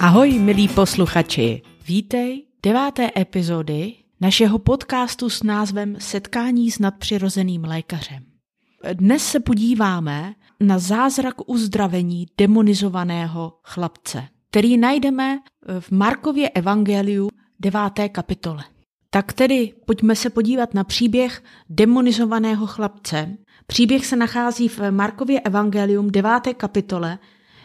Ahoj, milí posluchači. Vítej deváté epizody našeho podcastu s názvem Setkání s nadpřirozeným lékařem. Dnes se podíváme na zázrak uzdravení demonizovaného chlapce, který najdeme v Markově evangeliu 9. kapitole. Tak tedy pojďme se podívat na příběh demonizovaného chlapce. Příběh se nachází v Markově evangelium 9. kapitole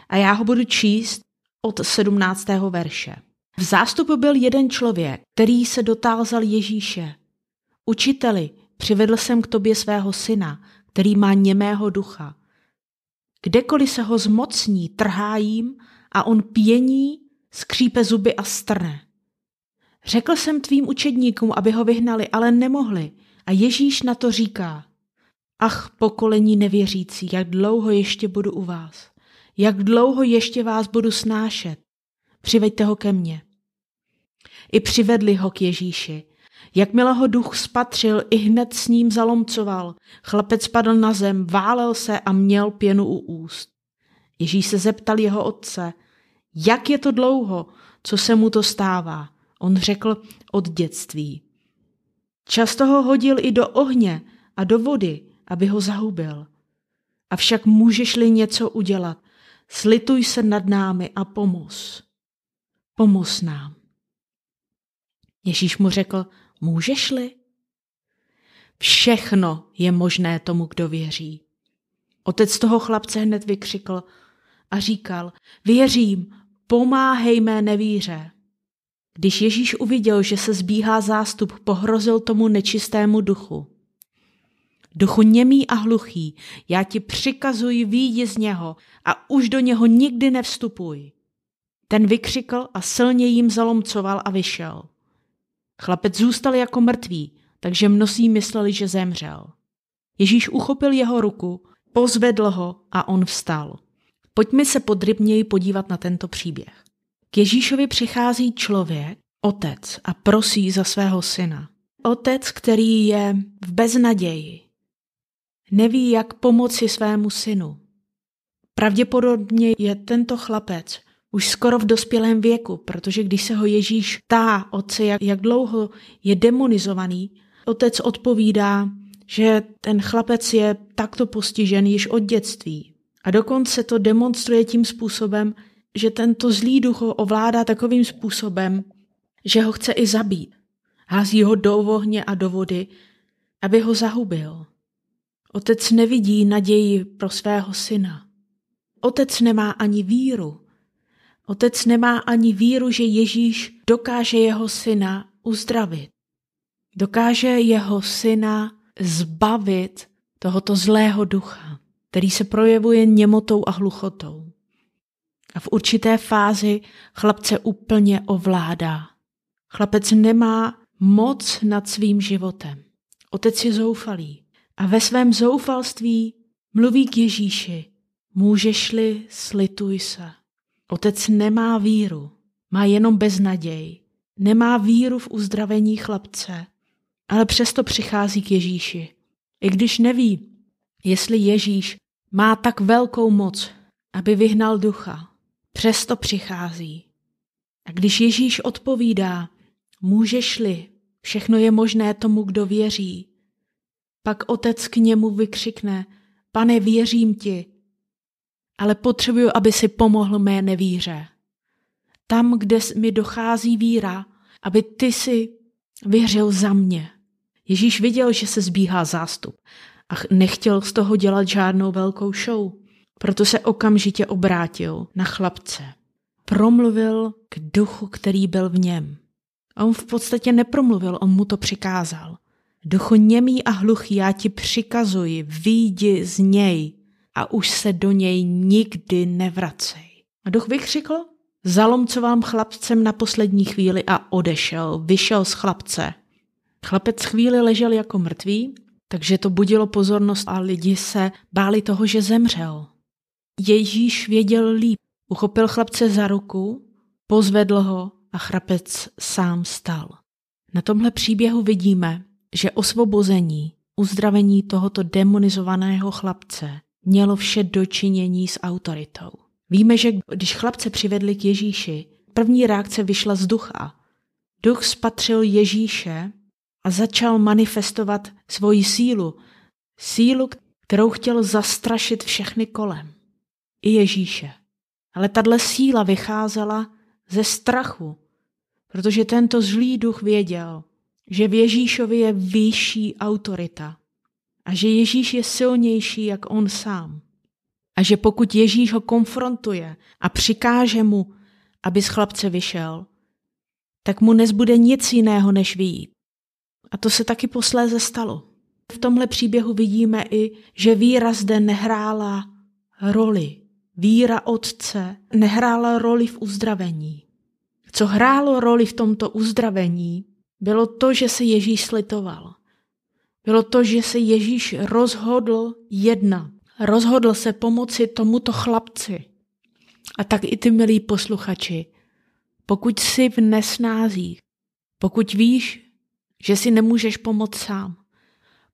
a já ho budu číst od 17. verše. V zástupu byl jeden člověk, který se dotázal Ježíše. Učiteli, přivedl jsem k tobě svého syna, který má němého ducha. Kdekoliv se ho zmocní, trhá jim a on pění, skřípe zuby a strne. Řekl jsem tvým učedníkům, aby ho vyhnali, ale nemohli. A Ježíš na to říká, ach pokolení nevěřící, jak dlouho ještě budu u vás. Jak dlouho ještě vás budu snášet? Přiveďte ho ke mně. I přivedli ho k Ježíši. Jakmile ho duch spatřil, i hned s ním zalomcoval. Chlapec padl na zem, válel se a měl pěnu u úst. Ježíš se zeptal jeho otce, jak je to dlouho, co se mu to stává. On řekl od dětství. Často ho hodil i do ohně a do vody, aby ho zahubil. Avšak můžeš-li něco udělat, slituj se nad námi a pomoz. Pomoz nám. Ježíš mu řekl, můžeš-li? Všechno je možné tomu, kdo věří. Otec toho chlapce hned vykřikl a říkal, věřím, pomáhej mé nevíře. Když Ježíš uviděl, že se zbíhá zástup, pohrozil tomu nečistému duchu. Duchu němý a hluchý, já ti přikazuji výjdi z něho a už do něho nikdy nevstupuj. Ten vykřikl a silně jim zalomcoval a vyšel. Chlapec zůstal jako mrtvý, takže mnozí mysleli, že zemřel. Ježíš uchopil jeho ruku, pozvedl ho a on vstal. Pojďme se podrybněji podívat na tento příběh. K Ježíšovi přichází člověk, otec, a prosí za svého syna. Otec, který je v beznaději. Neví, jak pomoci svému synu. Pravděpodobně je tento chlapec už skoro v dospělém věku, protože když se ho Ježíš ptá otce, jak, jak dlouho je demonizovaný, otec odpovídá, že ten chlapec je takto postižen již od dětství. A dokonce to demonstruje tím způsobem, že tento zlý duch ho ovládá takovým způsobem, že ho chce i zabít. Hází ho do ohně a do vody, aby ho zahubil. Otec nevidí naději pro svého syna. Otec nemá ani víru. Otec nemá ani víru, že Ježíš dokáže jeho syna uzdravit. Dokáže jeho syna zbavit tohoto zlého ducha, který se projevuje němotou a hluchotou. A v určité fázi chlapce úplně ovládá. Chlapec nemá moc nad svým životem. Otec je zoufalý a ve svém zoufalství mluví k Ježíši. Můžeš-li, slituj se. Otec nemá víru, má jenom beznaděj. Nemá víru v uzdravení chlapce, ale přesto přichází k Ježíši. I když neví, jestli Ježíš má tak velkou moc, aby vyhnal ducha, přesto přichází. A když Ježíš odpovídá, můžeš-li, všechno je možné tomu, kdo věří, pak otec k němu vykřikne, pane, věřím ti, ale potřebuju, aby si pomohl mé nevíře. Tam, kde mi dochází víra, aby ty si věřil za mě. Ježíš viděl, že se zbíhá zástup a nechtěl z toho dělat žádnou velkou show. Proto se okamžitě obrátil na chlapce. Promluvil k duchu, který byl v něm. A on v podstatě nepromluvil, on mu to přikázal. Duchu němý a hluchý, já ti přikazuji, výjdi z něj a už se do něj nikdy nevracej. A duch vykřikl, zalomcoval chlapcem na poslední chvíli a odešel, vyšel z chlapce. Chlapec chvíli ležel jako mrtvý, takže to budilo pozornost a lidi se báli toho, že zemřel. Ježíš věděl líp. Uchopil chlapce za ruku, pozvedl ho a chrapec sám stal. Na tomhle příběhu vidíme, že osvobození, uzdravení tohoto demonizovaného chlapce mělo vše dočinění s autoritou. Víme, že když chlapce přivedli k Ježíši, první reakce vyšla z ducha. Duch spatřil Ježíše a začal manifestovat svoji sílu. Sílu, kterou chtěl zastrašit všechny kolem. I Ježíše. Ale tahle síla vycházela ze strachu, protože tento zlý duch věděl, že v Ježíšovi je vyšší autorita a že Ježíš je silnější jak on sám. A že pokud Ježíš ho konfrontuje a přikáže mu, aby z chlapce vyšel, tak mu nezbude nic jiného, než vyjít. A to se taky posléze stalo. V tomhle příběhu vidíme i, že víra zde nehrála roli. Víra otce nehrála roli v uzdravení. Co hrálo roli v tomto uzdravení, bylo to, že se Ježíš slitoval. Bylo to, že se Ježíš rozhodl jednat. Rozhodl se pomoci tomuto chlapci. A tak i ty, milí posluchači, pokud jsi v nesnázích, pokud víš, že si nemůžeš pomoct sám,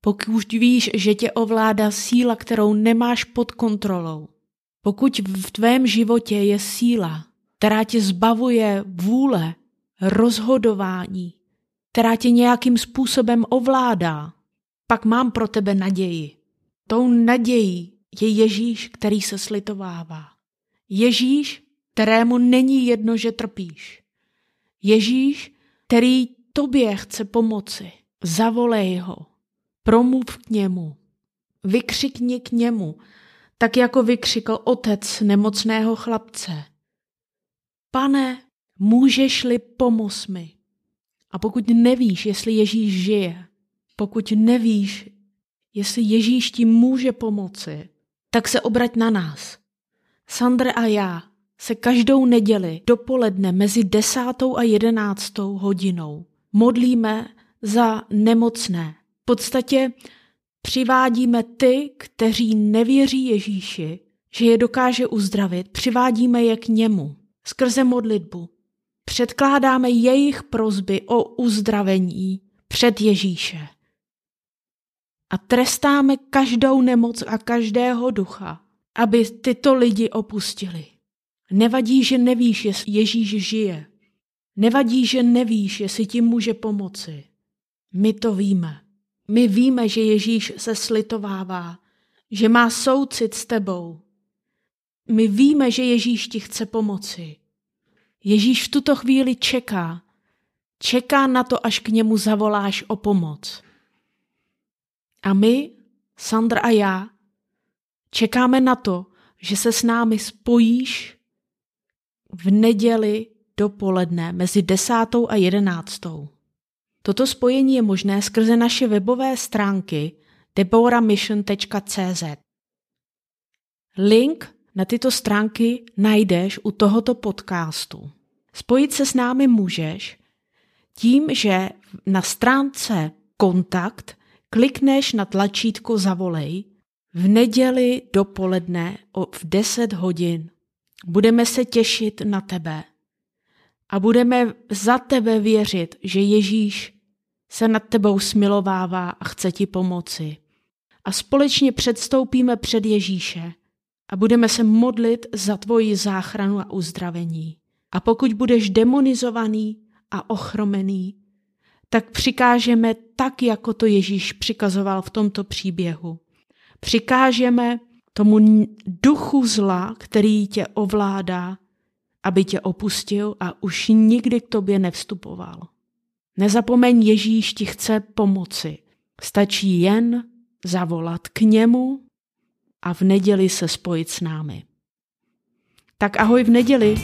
pokud víš, že tě ovládá síla, kterou nemáš pod kontrolou, pokud v tvém životě je síla, která tě zbavuje vůle, rozhodování, která tě nějakým způsobem ovládá, pak mám pro tebe naději. Tou nadějí je Ježíš, který se slitovává. Ježíš, kterému není jedno, že trpíš. Ježíš, který tobě chce pomoci. Zavolej ho. Promluv k němu. Vykřikni k němu, tak jako vykřikl otec nemocného chlapce. Pane, můžeš-li pomoct mi? A pokud nevíš, jestli Ježíš žije, pokud nevíš, jestli Ježíš ti může pomoci, tak se obrať na nás. Sandra a já se každou neděli dopoledne mezi desátou a jedenáctou hodinou modlíme za nemocné. V podstatě přivádíme ty, kteří nevěří Ježíši, že je dokáže uzdravit, přivádíme je k němu skrze modlitbu. Předkládáme jejich prozby o uzdravení před Ježíše. A trestáme každou nemoc a každého ducha, aby tyto lidi opustili. Nevadí, že nevíš, jestli Ježíš žije. Nevadí, že nevíš, jestli ti může pomoci. My to víme. My víme, že Ježíš se slitovává, že má soucit s tebou. My víme, že Ježíš ti chce pomoci. Ježíš v tuto chvíli čeká. Čeká na to, až k němu zavoláš o pomoc. A my, Sandra a já, čekáme na to, že se s námi spojíš v neděli dopoledne mezi desátou a jedenáctou. Toto spojení je možné skrze naše webové stránky deboramission.cz. Link na tyto stránky najdeš u tohoto podcastu. Spojit se s námi můžeš tím, že na stránce Kontakt klikneš na tlačítko Zavolej v neděli dopoledne v 10 hodin. Budeme se těšit na tebe a budeme za tebe věřit, že Ježíš se nad tebou smilovává a chce ti pomoci. A společně předstoupíme před Ježíše a budeme se modlit za tvoji záchranu a uzdravení. A pokud budeš demonizovaný a ochromený, tak přikážeme tak, jako to Ježíš přikazoval v tomto příběhu. Přikážeme tomu duchu zla, který tě ovládá, aby tě opustil a už nikdy k tobě nevstupoval. Nezapomeň, Ježíš ti chce pomoci. Stačí jen zavolat k němu a v neděli se spojit s námi. Tak ahoj v neděli.